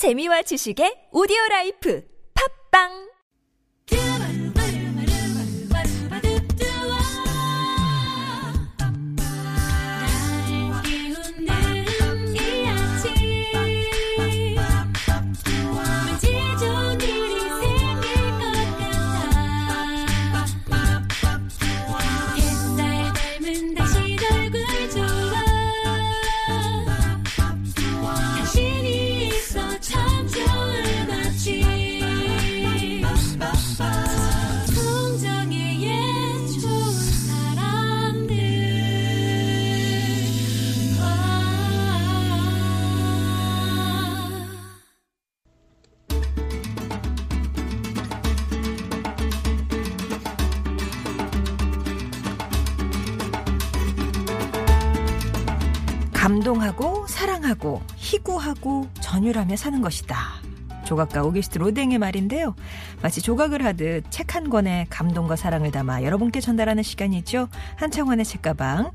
재미와 지식의 오디오 라이프. 팝빵 감동하고 사랑하고 희구하고 전율하며 사는 것이다. 조각가 오기스트 로댕의 말인데요. 마치 조각을 하듯 책 한 권에 감동과 사랑을 담아 여러분께 전달하는 시간이죠. 한창원의 책가방.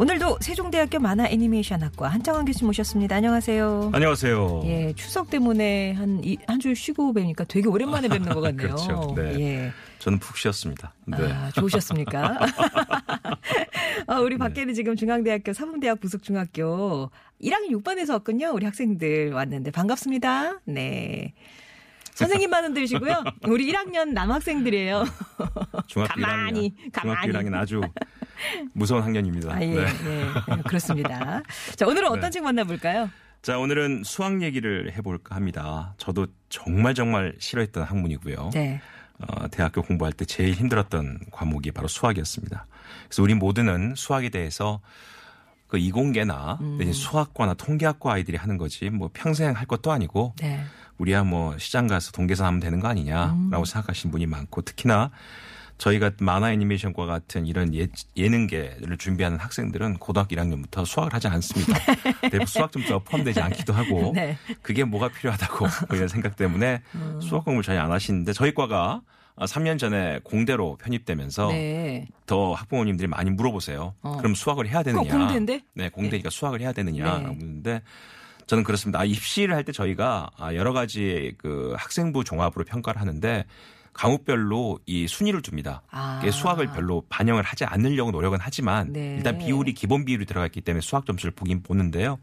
오늘도 세종대학교 만화 애니메이션학과 한창원 교수 모셨습니다. 안녕하세요. 안녕하세요. 예, 추석 때문에 한한주 쉬고 뵈니까 되게 오랜만에 뵙는 것 같네요. 그렇죠. 네. 예. 저는 푹 쉬었습니다. 네. 아, 좋으셨습니까? 아, 우리 밖에는 지금 중앙대학교 사범대학 부속중학교 1학년 6반에서 왔군요. 우리 학생들 왔는데 반갑습니다. 네. 선생님만은 들으시고요. 우리 1학년 남학생들이에요. 중학교 가만히, 1학년, 가만히. 중학교 1학년 아주 무서운 학년입니다. 아, 예, 네. 네. 그렇습니다. 자, 오늘은 어떤 네. 책 만나볼까요? 자, 오늘은 수학 얘기를 해볼까 합니다. 저도 정말 정말 싫어했던 학문이고요. 네. 어, 대학교 공부할 때 제일 힘들었던 과목이 바로 수학이었습니다. 그래서 우리 모두는 수학에 대해서 그 이공계나 음. 수학과나 통계학과 아이들이 하는 거지 뭐 평생 할 것도 아니고 네. 우리야 뭐 시장 가서 동계산 하면 되는 거 아니냐라고 생각하시는 분이 많고 특히나 저희가 만화 애니메이션과 같은 이런 예, 예능계를 준비하는 학생들은 고등학교 1학년부터 수학을 하지 않습니다. 대부분 수학 점수가 포함되지 않기도 하고 네. 그게 뭐가 필요하다고 이런 생각 때문에 수학 공부를 전혀 안 하시는데 저희 과가 3년 전에 공대로 편입되면서 네. 더 학부모님들이 많이 물어보세요. 어. 그럼 수학을 해야 되느냐? 공대인데? 네, 공대니까 수학을 해야 되느냐라고 네. 묻는데 저는 그렇습니다. 아, 입시를 할 때 저희가 아, 여러 가지 그 학생부 종합으로 평가를 하는데 과목별로 이 순위를 줍니다. 아. 수학을 별로 반영을 하지 않으려고 노력은 하지만 네. 일단 비율이 기본 비율이 들어갔기 때문에 수학 점수를 보긴 보는데요.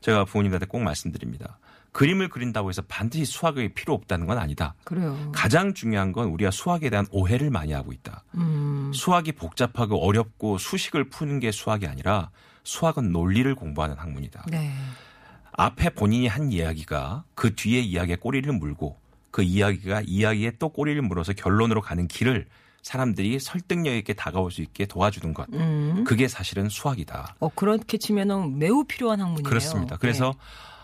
제가 부모님한테 꼭 말씀드립니다. 그림을 그린다고 해서 반드시 수학이 필요 없다는 건 아니다. 그래요. 가장 중요한 건 우리가 수학에 대한 오해를 많이 하고 있다. 음. 수학이 복잡하고 어렵고 수식을 푸는 게 수학이 아니라 수학은 논리를 공부하는 학문이다. 네. 앞에 본인이 한 이야기가 그 뒤에 이야기에 꼬리를 물고 그 이야기가 이야기에 또 꼬리를 물어서 결론으로 가는 길을 사람들이 설득력 있게 다가올 수 있게 도와주는 것. 음. 그게 사실은 수학이다. 어, 그렇게 치면은 매우 필요한 학문이네요. 그렇습니다. 그래서 네.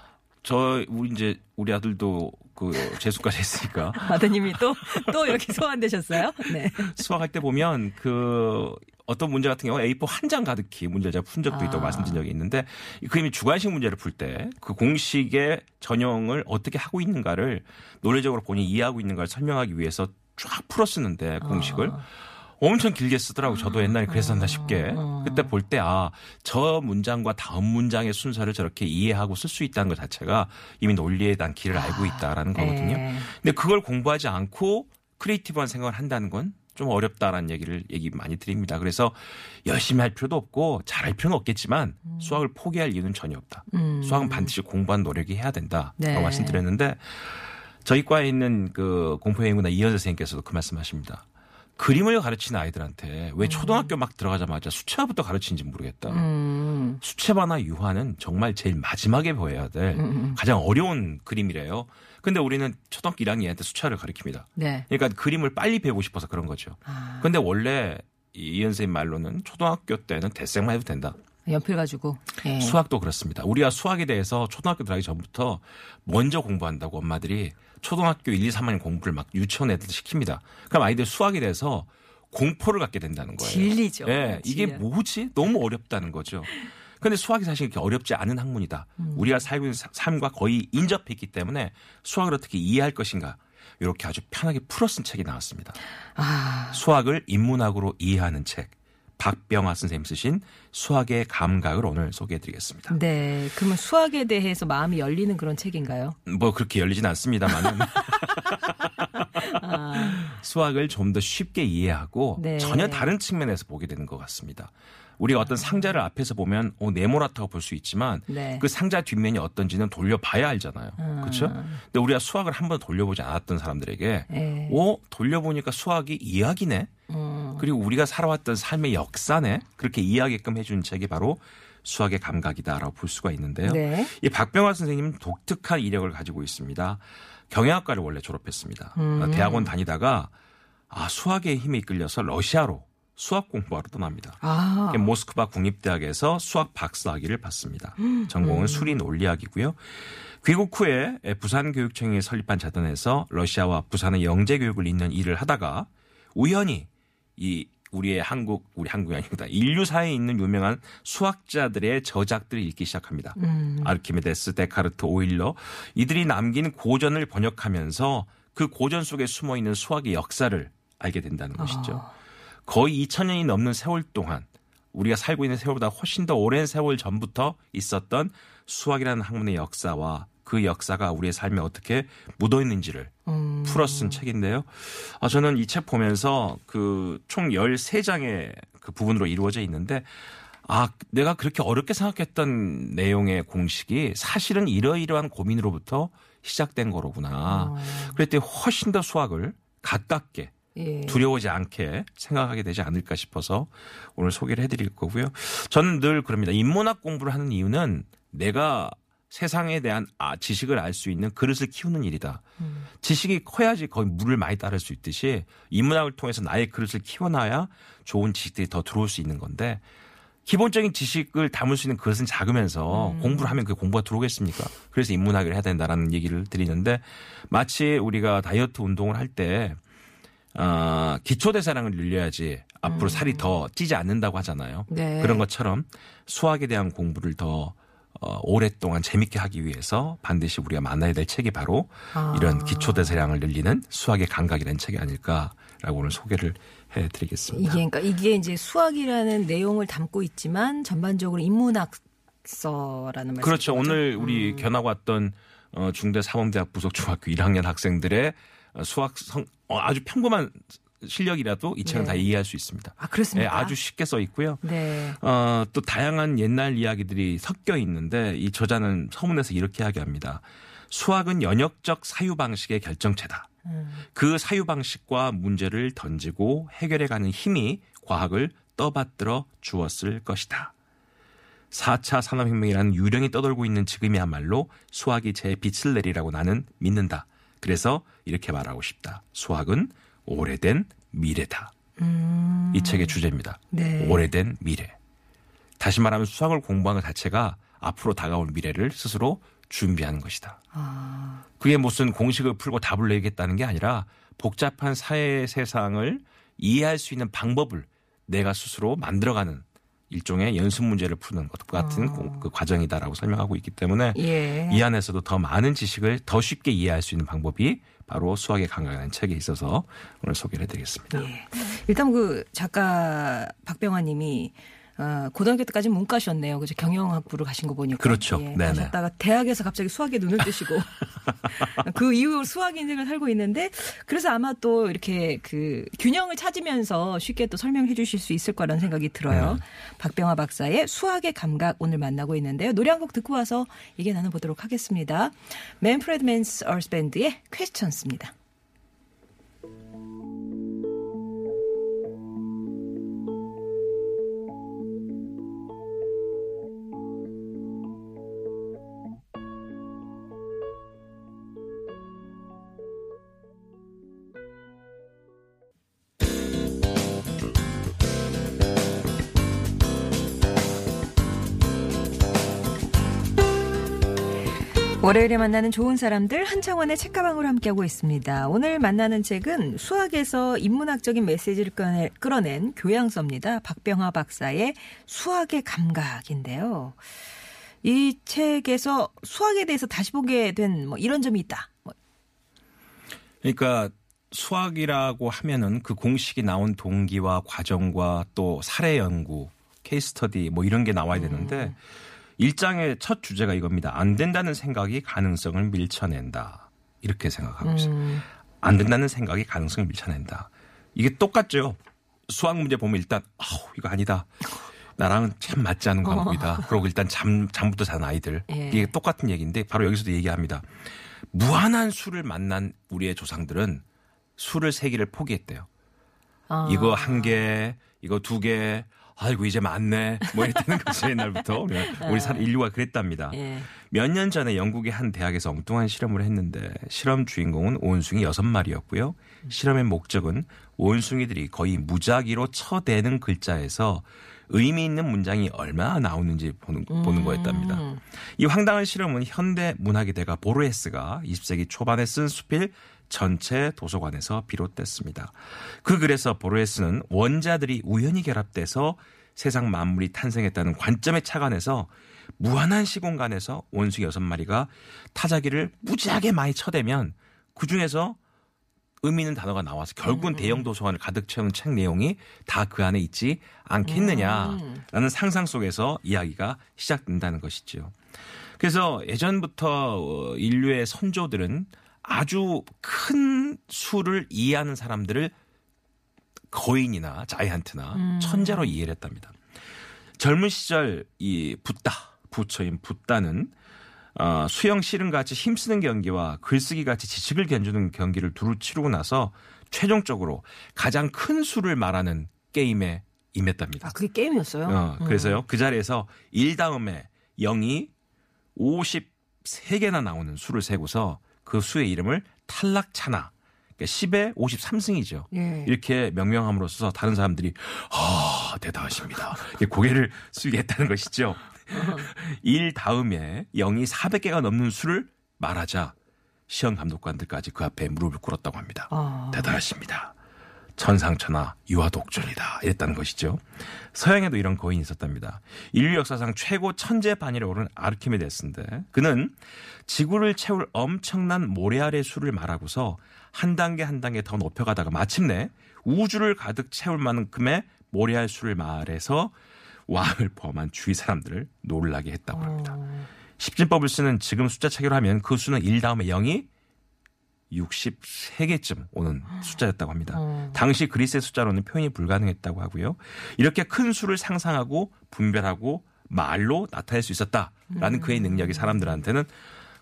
저 우리 이제 우리 아들도 그 재수까지 했으니까 아드님이 또, 또 이렇게 소환되셨어요? 네. 수학할 때 보면 그 어떤 문제 같은 경우 A4 한 장 가득히 문제를 제가 푼 적도 있다고 아. 말씀드린 적이 있는데 이 그림이 주관식 문제를 풀 때 그 공식의 전형을 어떻게 하고 있는가를 논리적으로 본인이 이해하고 있는가를 설명하기 위해서 쫙 풀어 쓰는데 공식을 아. 엄청 길게 쓰더라고. 저도 옛날에 그랬었나 싶게. 그때 볼 때, 아, 저 문장과 다음 문장의 순서를 저렇게 이해하고 쓸 수 있다는 것 자체가 이미 논리에 대한 길을 알고 있다라는 거거든요. 네. 근데 그걸 공부하지 않고 creative한 생각을 한다는 건 좀 어렵다라는 얘기를 얘기 많이 드립니다. 그래서 열심히 할 필요도 없고 잘할 필요는 없겠지만 수학을 포기할 이유는 전혀 없다. 음. 수학은 반드시 공부한 노력이 해야 된다라고 네. 말씀드렸는데 저희 과에 있는 그 공포여행문화 이현재 선생님께서도 그 말씀하십니다. 그림을 가르치는 아이들한테 왜 초등학교 막 들어가자마자 수채화부터 가르치는지 모르겠다. 음. 수채화나 유화는 정말 제일 마지막에 보여야 될 음. 가장 어려운 그림이래요. 근데 우리는 초등학교 1학년한테 수채화를 가르칩니다. 네. 그러니까 그림을 빨리 배우고 싶어서 그런 거죠. 아, 근데 원래 이 선생님 말로는 초등학교 때는 대생만 해도 된다. 연필 가지고. 예. 수학도 그렇습니다. 우리가 수학에 대해서 초등학교 들어가기 전부터 먼저 공부한다고 엄마들이 초등학교 1, 2, 3학년 공부를 막 유치원 애들 시킵니다. 그럼 아이들 수학에 대해서 공포를 갖게 된다는 거예요. 진리죠. 예, 이게 진리. 뭐지? 너무 어렵다는 거죠. 근데 수학이 사실 그렇게 어렵지 않은 학문이다. 음. 우리가 살고 있는 사- 삶과 거의 인접했기 때문에 수학을 어떻게 이해할 것인가. 이렇게 아주 편하게 풀어 쓴 책이 나왔습니다. 아, 수학을 인문학으로 이해하는 책. 박병화 선생님 쓰신 수학의 감각을 오늘 소개해드리겠습니다. 네. 그러면 수학에 대해서 마음이 열리는 그런 책인가요? 뭐 그렇게 열리진 않습니다만은 아, 수학을 좀 더 쉽게 이해하고 네. 전혀 다른 측면에서 보게 되는 것 같습니다. 우리가 어떤 상자를 앞에서 보면 어, 네모나다고 볼 수 있지만 네. 그 상자 뒷면이 어떤지는 돌려봐야 알잖아요. 그렇죠? 근데 우리가 수학을 한 번 돌려보지 않았던 사람들에게 네. 오 돌려보니까 수학이 이야기네. 음. 그리고 우리가 살아왔던 삶의 역사네. 그렇게 이해하게끔 해준 책이 바로 수학의 감각이다라고 볼 수가 있는데요. 네. 이 박병화 선생님은 독특한 이력을 가지고 있습니다. 경영학과를 원래 졸업했습니다. 음. 대학원 다니다가 아, 수학의 힘에 이끌려서 러시아로 수학 공부하러 떠납니다. 아. 모스크바 국립대학에서 수학 박사학위를 받습니다. 전공은 음. 수리 논리학이고요. 귀국 후에 부산교육청이 설립한 재단에서 러시아와 부산의 영재 교육을 잇는 일을 하다가 우연히 이 우리의 한국 우리 한국이 아닙니다. 인류사에 있는 유명한 수학자들의 저작들을 읽기 시작합니다. 음. 아르키메데스, 데카르트, 오일러 이들이 남긴 고전을 번역하면서 그 고전 속에 숨어 있는 수학의 역사를 알게 된다는 것이죠. 아. 거의 2000년이 넘는 세월 동안 우리가 살고 있는 세월보다 훨씬 더 오랜 세월 전부터 있었던 수학이라는 학문의 역사와 그 역사가 우리의 삶에 어떻게 묻어 있는지를 음. 풀어 쓴 책인데요. 아, 저는 이 책 보면서 그 총 13장의 그 부분으로 이루어져 있는데 아, 내가 그렇게 어렵게 생각했던 내용의 공식이 사실은 이러이러한 고민으로부터 시작된 거로구나. 그랬더니 훨씬 더 수학을 가깝게 예. 두려워지 않게 생각하게 되지 않을까 싶어서 오늘 소개를 해드릴 거고요. 저는 늘 그럽니다. 인문학 공부를 하는 이유는 내가 세상에 대한 아, 지식을 알 수 있는 그릇을 키우는 일이다. 지식이 커야지 거의 물을 많이 따를 수 있듯이 인문학을 통해서 나의 그릇을 키워놔야 좋은 지식들이 더 들어올 수 있는 건데 기본적인 지식을 담을 수 있는 그릇은 작으면서 공부를 하면 그 공부가 들어오겠습니까? 그래서 인문학을 해야 된다라는 얘기를 드리는데 마치 우리가 다이어트 운동을 할 때 아, 기초 대사량을 늘려야지 앞으로 살이 더 찌지 않는다고 하잖아요. 네. 그런 것처럼 수학에 대한 공부를 더 어, 오랫동안 재밌게 하기 위해서 반드시 우리가 만나야 될 책이 바로 아. 이런 기초 대사량을 늘리는 수학의 감각이라는 책이 아닐까라고 오늘 소개를 해드리겠습니다. 이게 그러니까 이게 이제 수학이라는 내용을 담고 있지만 전반적으로 인문학서라는 말씀. 그렇죠. 오늘 음. 우리 견학 왔던 어, 중대 사범대학 부속 중학교 1학년 학생들의 어, 수학 성 어, 아주 평범한 실력이라도 이 책은 네. 다 이해할 수 있습니다. 아 그렇습니까? 네, 아주 쉽게 써 있고요. 네. 어, 또 다양한 옛날 이야기들이 섞여 있는데 이 저자는 서문에서 이렇게 이야기합니다. 수학은 연역적 사유 방식의 결정체다. 그 사유 방식과 문제를 던지고 해결해가는 힘이 과학을 떠받들어 주었을 것이다. 4차 산업혁명이라는 유령이 떠돌고 있는 지금이야말로 수학이 제 빛을 내리라고 나는 믿는다. 그래서 이렇게 말하고 싶다. 수학은 오래된 미래다. 이 책의 주제입니다. 네. 오래된 미래. 다시 말하면 수학을 공부하는 것 자체가 앞으로 다가올 미래를 스스로 준비하는 것이다. 그게 무슨 공식을 풀고 답을 내겠다는 게 아니라 복잡한 사회 세상을 이해할 수 있는 방법을 내가 스스로 만들어가는 일종의 연습 문제를 푸는 것 같은 공- 그 과정이다라고 설명하고 있기 때문에 예. 이 안에서도 더 많은 지식을 더 쉽게 이해할 수 있는 방법이 바로 수학의 감각이라는 책에 있어서 오늘 소개를 해드리겠습니다. 예. 일단 그 작가 박병환님이 어, 고등학교 때까지 문과셨네요. 그죠? 경영학부를 가신 거 보니까. 그렇죠. 예, 네네. 가셨다가 대학에서 갑자기 수학에 눈을 뜨시고 그 이후 수학 인생을 살고 있는데 그래서 아마 또 이렇게 그 균형을 찾으면서 쉽게 또 설명해 주실 수 있을 거라는 생각이 들어요. 네. 박병화 박사의 수학의 감각 오늘 만나고 있는데요. 노래 한 곡 듣고 와서 얘기 나눠보도록 하겠습니다. 맨프레드 맨스 얼스 밴드의 퀘스천스입니다. 월요일에 만나는 좋은 사람들 한창원의 책가방으로 함께하고 있습니다. 오늘 만나는 책은 수학에서 인문학적인 메시지를 끌어내- 끌어낸 교양서입니다. 박병화 박사의 수학의 감각인데요. 이 책에서 수학에 대해서 다시 보게 된 뭐 이런 점이 있다. 뭐 그러니까 수학이라고 하면은 그 공식이 나온 동기와 과정과 또 사례 연구, 케이스 스터디 뭐 이런 게 나와야 되는데 일장의 첫 주제가 이겁니다. 안 된다는 생각이 가능성을 밀쳐낸다. 이렇게 생각하고 있어요. 안 된다는 생각이 가능성을 밀쳐낸다. 이게 똑같죠. 수학 문제 보면 일단 아우 이거 아니다. 나랑은 참 맞지 않은 과목이다. 그러고 일단 잠 잠부터 자는 아이들 예. 이게 똑같은 얘기인데 바로 여기서도 얘기합니다. 무한한 수를 만난 우리의 조상들은 수를 세 개를 포기했대요. 아. 이거 한 개, 이거 두 개, 아이고 이제 많네. 뭐 이랬다는 거죠 옛날부터 우리, 우리 사- 인류가 그랬답니다. 예. 몇년 전에 영국의 한 대학에서 엉뚱한 실험을 했는데 실험 주인공은 온숭이 여섯 마리였고요. 실험의 목적은 온숭이들이 거의 무작위로 쳐대는 글자에서 의미 있는 문장이 얼마나 나오는지 보는, 보는 거였답니다. 이 황당한 실험은 현대 문학의 대가 보르헤스가 20세기 초반에 쓴 수필 전체 도서관에서 비롯됐습니다. 그 글에서 보르헤스는 원자들이 우연히 결합돼서 세상 만물이 탄생했다는 관점에 착안해서 무한한 시공간에서 원숭이 여섯 마리가 타자기를 무지하게 많이 쳐대면 그 중에서 의미 있는 단어가 나와서 결국은 대형 도서관을 가득 채우는 책 내용이 다 그 안에 있지 않겠느냐라는 상상 속에서 이야기가 시작된다는 것이죠. 그래서 예전부터 어, 인류의 선조들은 아주 큰 수를 이해하는 사람들을 거인이나 자이언트나 천재로 이해를 했답니다. 젊은 시절 이 붓다 부처인 붓다는 어, 수영 씨름 같이 힘쓰는 경기와 글쓰기 같이 지식을 견주는 경기를 두루 치르고 나서 최종적으로 가장 큰 수를 말하는 게임에 임했답니다. 아, 그게 게임이었어요? 어, 그래서요 그 자리에서 1 다음에 0이 53개나 나오는 수를 세고서 그 수의 이름을 탈락차나 그러니까 10에 53승이죠. 예. 이렇게 명명함으로써 다른 사람들이 아 대단하십니다. 고개를 숙이게 했다는 것이죠. 1 다음에 0이 400개가 넘는 수를 말하자 시험 감독관들까지 그 앞에 무릎을 꿇었다고 합니다. 아. 대단하십니다. 천상천하 유아독존이다 이랬다는 것이죠. 서양에도 이런 거인이 있었답니다. 인류 역사상 최고 천재 반열에 오른 아르키메데스인데 그는 지구를 채울 엄청난 모래 아래 수를 말하고서 한 단계 한 단계 더 높여가다가 마침내 우주를 가득 채울 만큼의 모래알 수를 말해서 왕을 포함한 주위 사람들을 놀라게 했다고 합니다. 십진법을 쓰는 지금 숫자 체계로 하면 그 수는 1 다음에 0이 63개쯤 오는 숫자였다고 합니다. 당시 그리스의 숫자로는 표현이 불가능했다고 하고요. 이렇게 큰 수를 상상하고 분별하고 말로 나타낼 수 있었다라는 그의 능력이 사람들한테는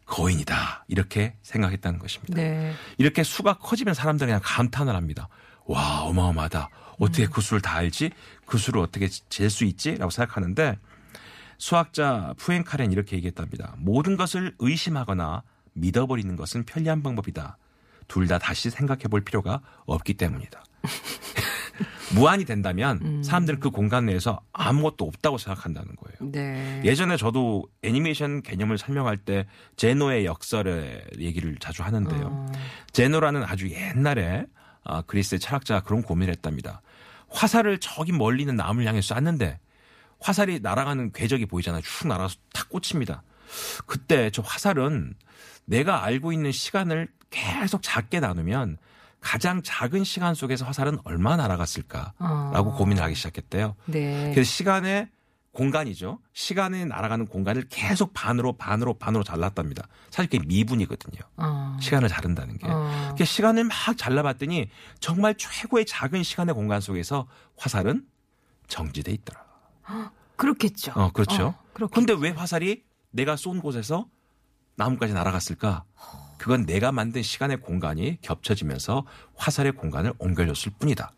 거인이다 이렇게 생각했다는 것입니다. 네. 이렇게 수가 커지면 사람들은 그냥 감탄을 합니다. 와 어마어마하다. 어떻게 그 수를 다 알지? 그 수를 어떻게 잴 수 있지? 라고 생각하는데 수학자 푸엔카렌 이렇게 얘기했답니다. 모든 것을 의심하거나 믿어버리는 것은 편리한 방법이다. 둘 다 다시 생각해 볼 필요가 없기 때문이다. 무한이 된다면 사람들은 그 공간 내에서 아무것도 없다고 생각한다는 거예요. 네. 예전에 저도 애니메이션 개념을 설명할 때 제노의 역설의 얘기를 자주 하는데요. 제노라는 아주 옛날에 아, 그리스의 철학자가 그런 고민을 했답니다. 화살을 저기 멀리 있는 나무를 향해 쐈는데 화살이 날아가는 궤적이 보이잖아요. 쭉 날아서 탁 꽂힙니다. 그때 저 화살은 내가 알고 있는 시간을 계속 작게 나누면 가장 작은 시간 속에서 화살은 얼마나 날아갔을까라고 고민을 하기 시작했대요. 네. 그래서 시간의 공간이죠. 시간에 날아가는 공간을 계속 반으로 반으로 반으로 잘랐답니다. 사실 그게 미분이거든요. 어. 시간을 자른다는 게. 어. 시간을 막 잘라봤더니 정말 최고의 작은 시간의 공간 속에서 화살은 정지돼 있더라. 그렇겠죠. 어, 그렇죠. 어. 근데 왜 화살이 내가 쏜 곳에서 나무까지 날아갔을까? 그건 내가 만든 시간의 공간이 겹쳐지면서 화살의 공간을 옮겨줬을 뿐이다.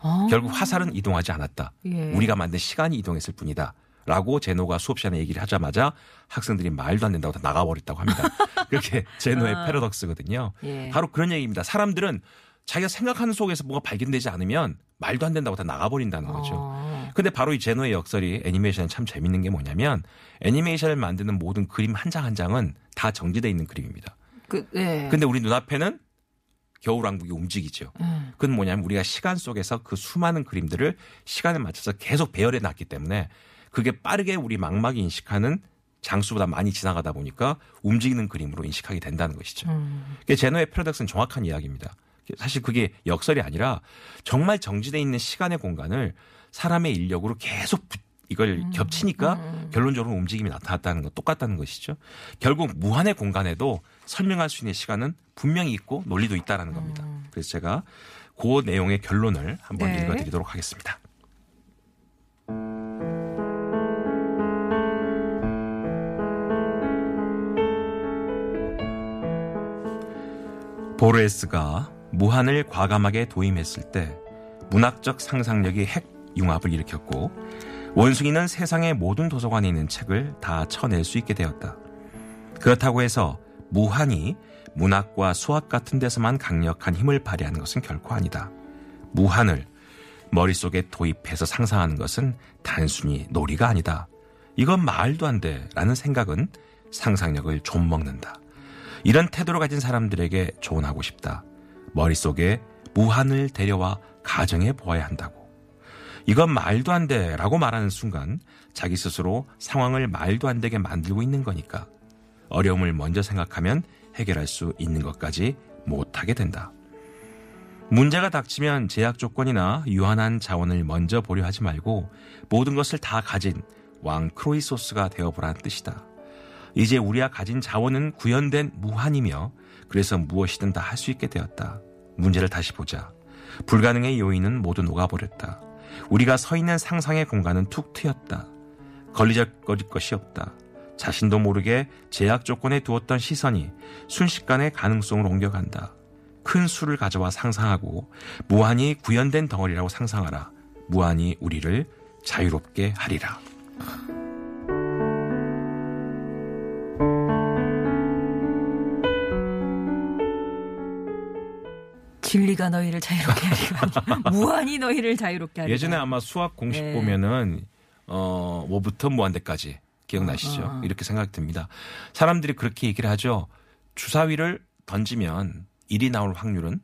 어. 결국 화살은 이동하지 않았다. 예. 우리가 만든 시간이 이동했을 뿐이다. 라고 제노가 수업 시간에 얘기를 하자마자 학생들이 말도 안 된다고 다 나가버렸다고 합니다. 그렇게 제노의 패러독스거든요. 아. 예. 바로 그런 얘기입니다. 사람들은 자기가 생각하는 속에서 뭐가 발견되지 않으면 말도 안 된다고 다 나가버린다는 거죠. 어. 근데 바로 이 제노의 역설이 애니메이션에 참 재밌는 게 뭐냐면 애니메이션을 만드는 모든 그림 한 장 한 장은 다 정지돼 있는 그림입니다. 그, 네. 근데 우리 눈앞에는 겨울 왕국이 움직이죠. 음. 그건 뭐냐면 우리가 시간 속에서 그 수많은 그림들을 시간에 맞춰서 계속 배열해 놨기 때문에 그게 빠르게 우리 망막이 인식하는 장수보다 많이 지나가다 보니까 움직이는 그림으로 인식하게 된다는 것이죠. 음. 제노의 패러독스는 정확한 이야기입니다. 사실 그게 역설이 아니라 정말 정지돼 있는 시간의 공간을 사람의 인력으로 계속 부- 이걸 겹치니까 결론적으로 움직임이 나타났다는 건 똑같다는 것이죠. 결국 무한의 공간에도 설명할 수 있는 시간은 분명히 있고 논리도 있다라는 겁니다. 그래서 제가 그 내용의 결론을 한번 네. 읽어드리도록 하겠습니다. 보르헤스가 무한을 과감하게 도입했을 때 문학적 상상력이 핵 융합을 일으켰고 원숭이는 세상의 모든 도서관에 있는 책을 다 쳐낼 수 있게 되었다. 그렇다고 해서 무한이 문학과 수학 같은 데서만 강력한 힘을 발휘하는 것은 결코 아니다. 무한을 머릿속에 도입해서 상상하는 것은 단순히 놀이가 아니다. 이건 말도 안 돼. 라는 생각은 상상력을 좀 먹는다. 이런 태도를 가진 사람들에게 조언하고 싶다. 머릿속에 무한을 데려와 가정해 보아야 한다고. 이건 말도 안 돼. 라고 말하는 순간 자기 스스로 상황을 말도 안 되게 만들고 있는 거니까. 어려움을 먼저 생각하면 해결할 수 있는 것까지 못하게 된다. 문제가 닥치면 제약 조건이나 유한한 자원을 먼저 보려 하지 말고 모든 것을 다 가진 왕 크로이소스가 되어보라는 뜻이다. 이제 우리가 가진 자원은 구현된 무한이며 그래서 무엇이든 다 할 수 있게 되었다. 문제를 다시 보자. 불가능의 요인은 모두 녹아버렸다. 우리가 서 있는 상상의 공간은 툭 트였다. 걸리적거릴 것이 없다. 자신도 모르게 제약 조건에 두었던 시선이 순식간에 가능성으로 옮겨간다. 큰 수를 가져와 상상하고 무한히 구현된 덩어리라고 상상하라. 무한히 우리를 자유롭게 하리라. 진리가 너희를 자유롭게 하리라. 무한히 너희를 자유롭게 하리라. 예전에 아마 수학 공식 네. 보면은 어 뭐부터 무한대까지 기억나시죠? 어, 어. 이렇게 생각됩니다. 사람들이 그렇게 얘기를 하죠. 주사위를 던지면 1이 나올 확률은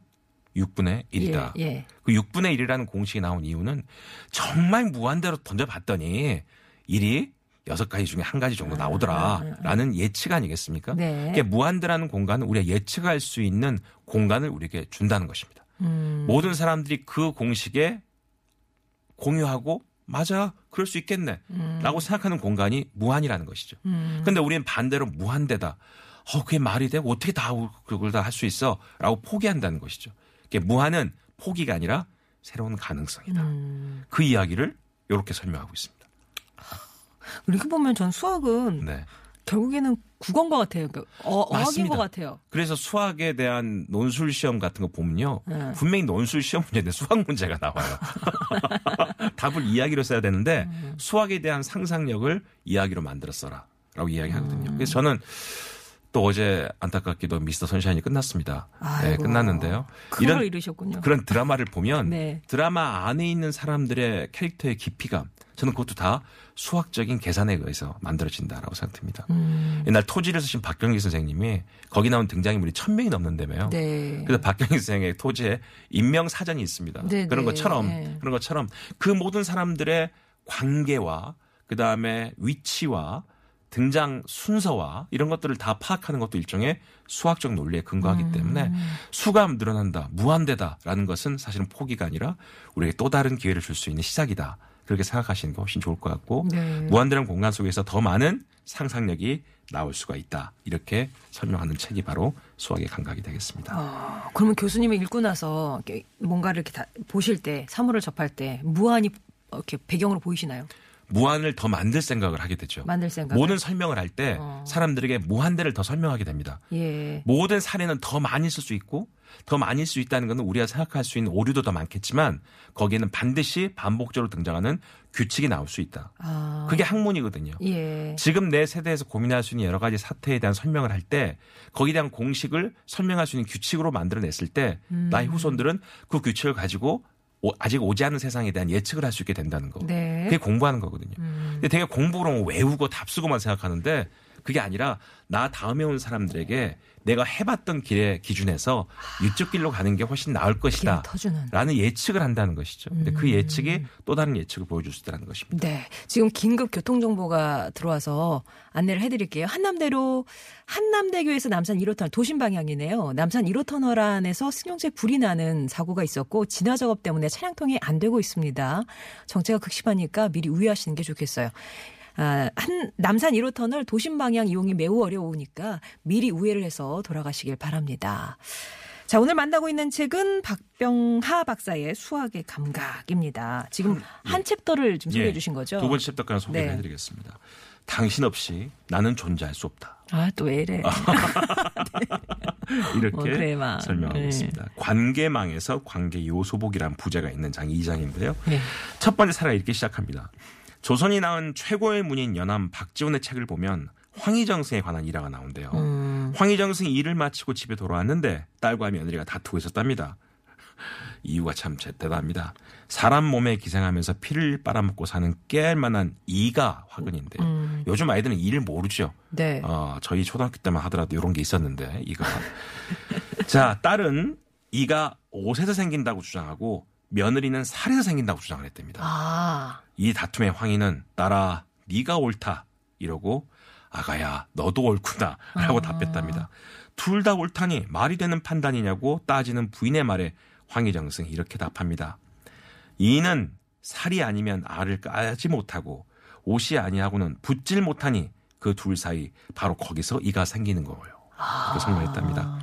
6분의 1이다. 예, 예. 그 6분의 1이라는 공식이 나온 이유는 정말 무한대로 던져봤더니 1이 여섯 가지 중에 한 가지 정도 나오더라라는 예측 아니겠습니까? 네. 그게 무한대라는 공간은 우리가 예측할 수 있는 공간을 우리에게 준다는 것입니다. 음. 모든 사람들이 그 공식에 공유하고 맞아 그럴 수 있겠네 라고 생각하는 공간이 무한이라는 것이죠. 음. 근데 우리는 반대로 무한대다. 어, 그게 말이 돼? 어떻게 다 그걸 다 할 수 있어? 라고 포기한다는 것이죠. 그게 무한은 포기가 아니라 새로운 가능성이다. 음. 그 이야기를 이렇게 설명하고 있습니다. 이렇게 보면 전 수학은 네. 결국에는 국어인 것 같아요. 그러니까 어, 어학인 맞습니다. 것 같아요. 그래서 수학에 대한 논술 시험 같은 거 보면요. 네. 분명히 논술 시험 문제인데 수학 문제가 나와요. 답을 이야기로 써야 되는데 음. 수학에 대한 상상력을 이야기로 만들어 써라. 라고 이야기하거든요. 음. 그래서 저는 또 어제 안타깝게도 미스터 선샤인이 끝났습니다. 네, 아이고. 끝났는데요. 그걸 이루셨군요. 그런 드라마를 보면 네. 드라마 안에 있는 사람들의 캐릭터의 깊이감 저는 그것도 다 수학적인 계산에 의해서 만들어진다라고 생각됩니다. 음. 옛날 토지를 쓰신 박경기 선생님이 거기 나온 등장인물이 천 명이 넘는다며요. 네. 그래서 박경희 선생의 토지에 인명 사전이 있습니다. 네, 그런 네. 것처럼 네. 그런 것처럼 그 모든 사람들의 관계와 그 다음에 위치와 등장 순서와 이런 것들을 다 파악하는 것도 일종의 수학적 논리에 근거하기 음. 때문에 수가 늘어난다, 무한대다라는 것은 사실은 포기가 아니라 우리에게 또 다른 기회를 줄 수 있는 시작이다. 그렇게 생각하시는 게 훨씬 좋을 것 같고 네. 무한대라는 공간 속에서 더 많은 상상력이 나올 수가 있다. 이렇게 설명하는 책이 바로 수학의 감각이 되겠습니다. 어, 그러면 교수님이 읽고 나서 뭔가를 이렇게 다 보실 때 사물을 접할 때 무한히 이렇게 배경으로 보이시나요? 무한을 더 만들 생각을 하게 되죠. 만들 생각. 모든 설명을 할때 어. 사람들에게 무한대를 더 설명하게 됩니다. 예. 모든 사례는 더 많이 쓸 수 있고 더 많이 쓸 수 있다는 것은 우리가 생각할 수 있는 오류도 더 많겠지만 거기에는 반드시 반복적으로 등장하는 규칙이 나올 수 있다. 아. 그게 학문이거든요. 예. 지금 내 세대에서 고민할 수 있는 여러 가지 사태에 대한 설명을 할 때 거기에 대한 공식을 설명할 수 있는 규칙으로 만들어냈을 때 음. 나의 후손들은 그 규칙을 가지고 오- 아직 오지 않은 세상에 대한 예측을 할 수 있게 된다는 거. 네. 그게 공부하는 거거든요. 근데 되게 공부로 외우고 답쓰고만 생각하는데 그게 아니라 나 다음에 온 사람들에게 내가 해봤던 길의 기준에서 이쪽 길로 가는 게 훨씬 나을 것이다. 라는 예측을 한다는 것이죠. 근데 그 예측이 또 다른 예측을 보여줄 수 있다는 것입니다. 네. 지금 긴급 교통정보가 들어와서 안내를 해드릴게요. 한남대로, 한남대교에서 남산 1호터널 도심 방향이네요. 남산 1호터널 안에서 승용차 불이 나는 사고가 있었고, 진화 작업 때문에 차량 통이 안 되고 있습니다. 정체가 극심하니까 미리 우회하시는 게 좋겠어요. 아, 한, 남산 1호 터널 도심 방향 이용이 매우 어려우니까 미리 우회를 해서 돌아가시길 바랍니다. 자, 오늘 만나고 있는 책은 박병하 박사의 수학의 감각입니다. 지금 한 챕터를 지금 소개해 예, 주신 거죠? 두 번째 챕터까지 소개를 네. 해드리겠습니다. 당신 없이 나는 존재할 수 없다. 아, 또 왜 이래. 이렇게 어, 그래, 막. 설명하고 네. 있습니다. 관계망에서 관계 요소복이라는 부제가 있는 장 2장인데요. 네. 첫 번째 사례가 이렇게 시작합니다. 조선이 낳은 최고의 문인 연암 박지원의 책을 보면 황희정승에 관한 일화가 나온대요. 음. 황희정승이 일을 마치고 집에 돌아왔는데 딸과 며느리가 다투고 있었답니다. 이유가 참 제- 대단합니다. 사람 몸에 기생하면서 피를 빨아먹고 사는 깨알 만한 이가 화근인데요. 요즘 아이들은 이를 모르죠. 음. 네. 어, 저희 초등학교 때만 하더라도 이런 게 있었는데 이가. 자, 딸은 이가 옷에서 생긴다고 주장하고 며느리는 살에서 생긴다고 주장을 했답니다. 아, 이 다툼의 황희는 딸아 네가 옳다 이러고 아가야 너도 옳구나라고 답했답니다. 둘 다 옳다니 말이 되는 판단이냐고 따지는 부인의 말에 황희정승이 이렇게 답합니다. 이는 살이 아니면 알을 까지 못하고 옷이 아니하고는 붙질 못하니 그 둘 사이 바로 거기서 이가 생기는 거예요. 그 설명했답니다.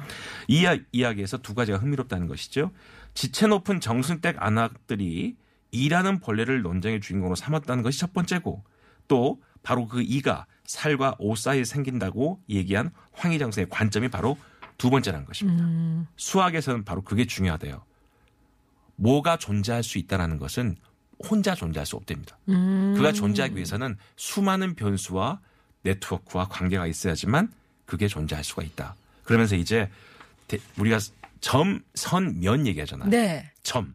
이 이야- 이야기에서 두 가지가 흥미롭다는 것이죠. 지체 높은 정승댁 안악들이 이라는 벌레를 논쟁의 주인공으로 삼았다는 것이 첫 번째고 또 바로 그 이가 살과 옷 사이에 생긴다고 얘기한 황희정승의 관점이 바로 두 번째라는 것입니다. 수학에서는 바로 그게 중요하대요. 뭐가 존재할 수 있다라는 것은 혼자 존재할 수 없답니다. 그가 존재하기 위해서는 수많은 변수와 네트워크와 관계가 있어야지만 그게 존재할 수가 있다. 그러면서 이제 대- 우리가 점, 선, 면 얘기하잖아요. 네. 점.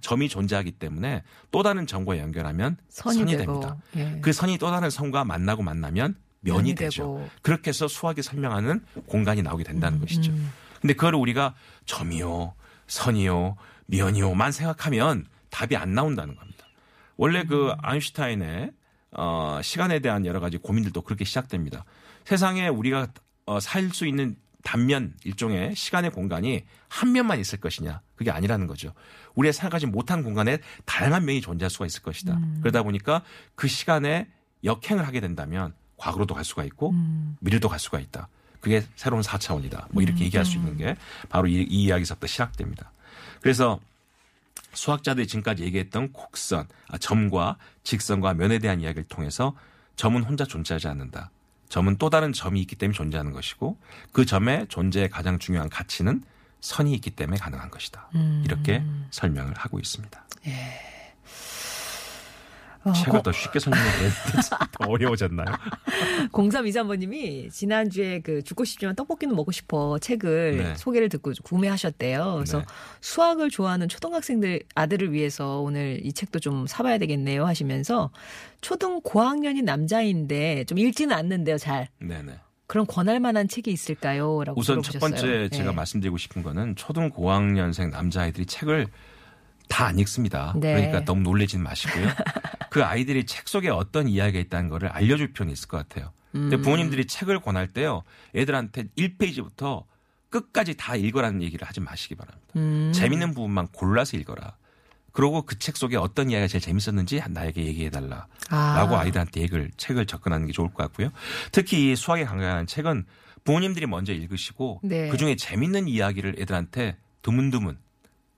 점이 존재하기 때문에 또 다른 점과 연결하면 선이 선이, 됩니다. 예. 그 선이 또 다른 선과 만나고 만나면 면이 면이 되죠. 되고. 그렇게 해서 수학이 설명하는 공간이 나오게 된다는 음, 것이죠. 근데 그걸 우리가 점이요, 선이요, 면이요만 생각하면 답이 안 나온다는 겁니다. 원래 그 음. 아인슈타인의 어, 시간에 대한 여러 가지 고민들도 그렇게 시작됩니다. 세상에 우리가 어, 살 수 있는 단면 일종의 시간의 공간이 한 면만 있을 것이냐 그게 아니라는 거죠. 우리가 생각하지 못한 공간에 다양한 면이 존재할 수가 있을 것이다. 그러다 보니까 그 시간에 역행을 하게 된다면 과거로도 갈 수가 있고 미래도 갈 수가 있다. 그게 새로운 4차원이다. 뭐 이렇게 얘기할 수 있는 게 바로 이, 이 이야기에서부터 시작됩니다. 그래서 수학자들이 지금까지 얘기했던 곡선, 아, 점과 직선과 면에 대한 이야기를 통해서 점은 혼자 존재하지 않는다. 점은 또 다른 점이 있기 때문에 존재하는 것이고 그 점의 존재의 가장 중요한 가치는 선이 있기 때문에 가능한 것이다. 이렇게 설명을 하고 있습니다. 어, 책을 더 쉽게 설명했는데 더 어려워졌나요? 0323번님이 지난주에 그 죽고 싶지만 떡볶이는 먹고 싶어 책을 네. 소개를 듣고 구매하셨대요. 그래서 네. 수학을 좋아하는 초등학생들 아들을 위해서 오늘 이 책도 좀 사봐야 되겠네요 하시면서 초등 고학년인 남자인데 좀 읽지는 않는데요 잘. 네네. 그런 권할 만한 책이 있을까요? 라고 우선 첫 물어보셨어요. 번째 제가 네. 말씀드리고 싶은 거는 초등 고학년생 남자아이들이 책을 다 안 읽습니다. 네. 그러니까 너무 놀라지는 마시고요. 그 아이들이 책 속에 어떤 이야기가 있다는 거를 알려줄 필요는 있을 것 같아요. 근데 음. 부모님들이 책을 권할 때요. 애들한테 1페이지부터 끝까지 다 읽어라는 얘기를 하지 마시기 바랍니다. 음. 재밌는 부분만 골라서 읽어라. 그리고 그 책 속에 어떤 이야기가 제일 재밌었는지 나에게 얘기해달라. 아. 라고 아이들한테 얘기를, 책을 접근하는 게 좋을 것 같고요. 특히 이 수학에 관련한 책은 부모님들이 먼저 읽으시고 네. 그 중에 재밌는 이야기를 애들한테 드문드문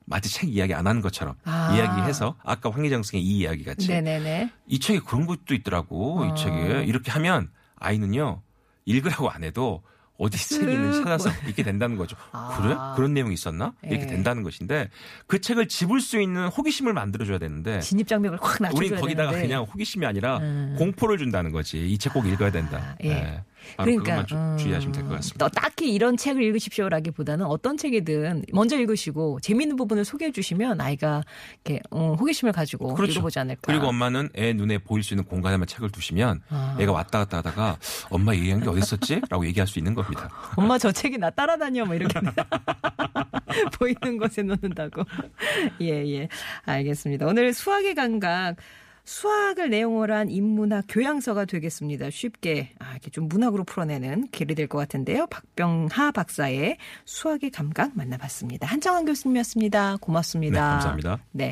마치 책 이야기 안 하는 것처럼 아. 이야기해서 아까 황희정 승의 이 이야기 같이 네네네. 이 책에 그런 것도 있더라고. 아. 이 책에 이렇게 하면 아이는요 읽으라고 안 해도 어디 책이 있는지 찾아서 읽게 된다는 거죠. 아. 그래? 그런 내용이 있었나? 이렇게 예. 된다는 것인데 그 책을 집을 수 있는 호기심을 만들어줘야 되는데 진입 장벽을 확 낮춰줘야 우린 거기다가 되는데. 그냥 호기심이 아니라 음. 공포를 준다는 거지. 이 책 꼭 읽어야 된다. 아, 예. 네. 그것만 좀 주의하시면 될 것 같습니다. 또 딱히 이런 책을 읽으십시오라기보다는 어떤 책이든 먼저 읽으시고 재미있는 부분을 소개해 주시면 아이가 이렇게 어, 호기심을 가지고 읽어보지 않을까. 그렇죠. 그리고 엄마는 애 눈에 보일 수 있는 공간에만 책을 두시면 아. 애가 왔다 갔다 하다가 엄마 얘기한 게 어디 있었지? 라고 얘기할 수 있는 겁니다. 엄마 저 책이 나 따라다녀 뭐 이렇게 보이는 곳에 놓는다고. 예, 예. 알겠습니다. 오늘 수학의 감각 수학을 내용으로 한 인문학 교양서가 되겠습니다. 쉽게 아, 이렇게 좀 문학으로 풀어내는 길이 될 것 같은데요. 박병하 박사의 수학의 감각 만나봤습니다. 한정환 교수님이었습니다. 고맙습니다. 네, 감사합니다. 네.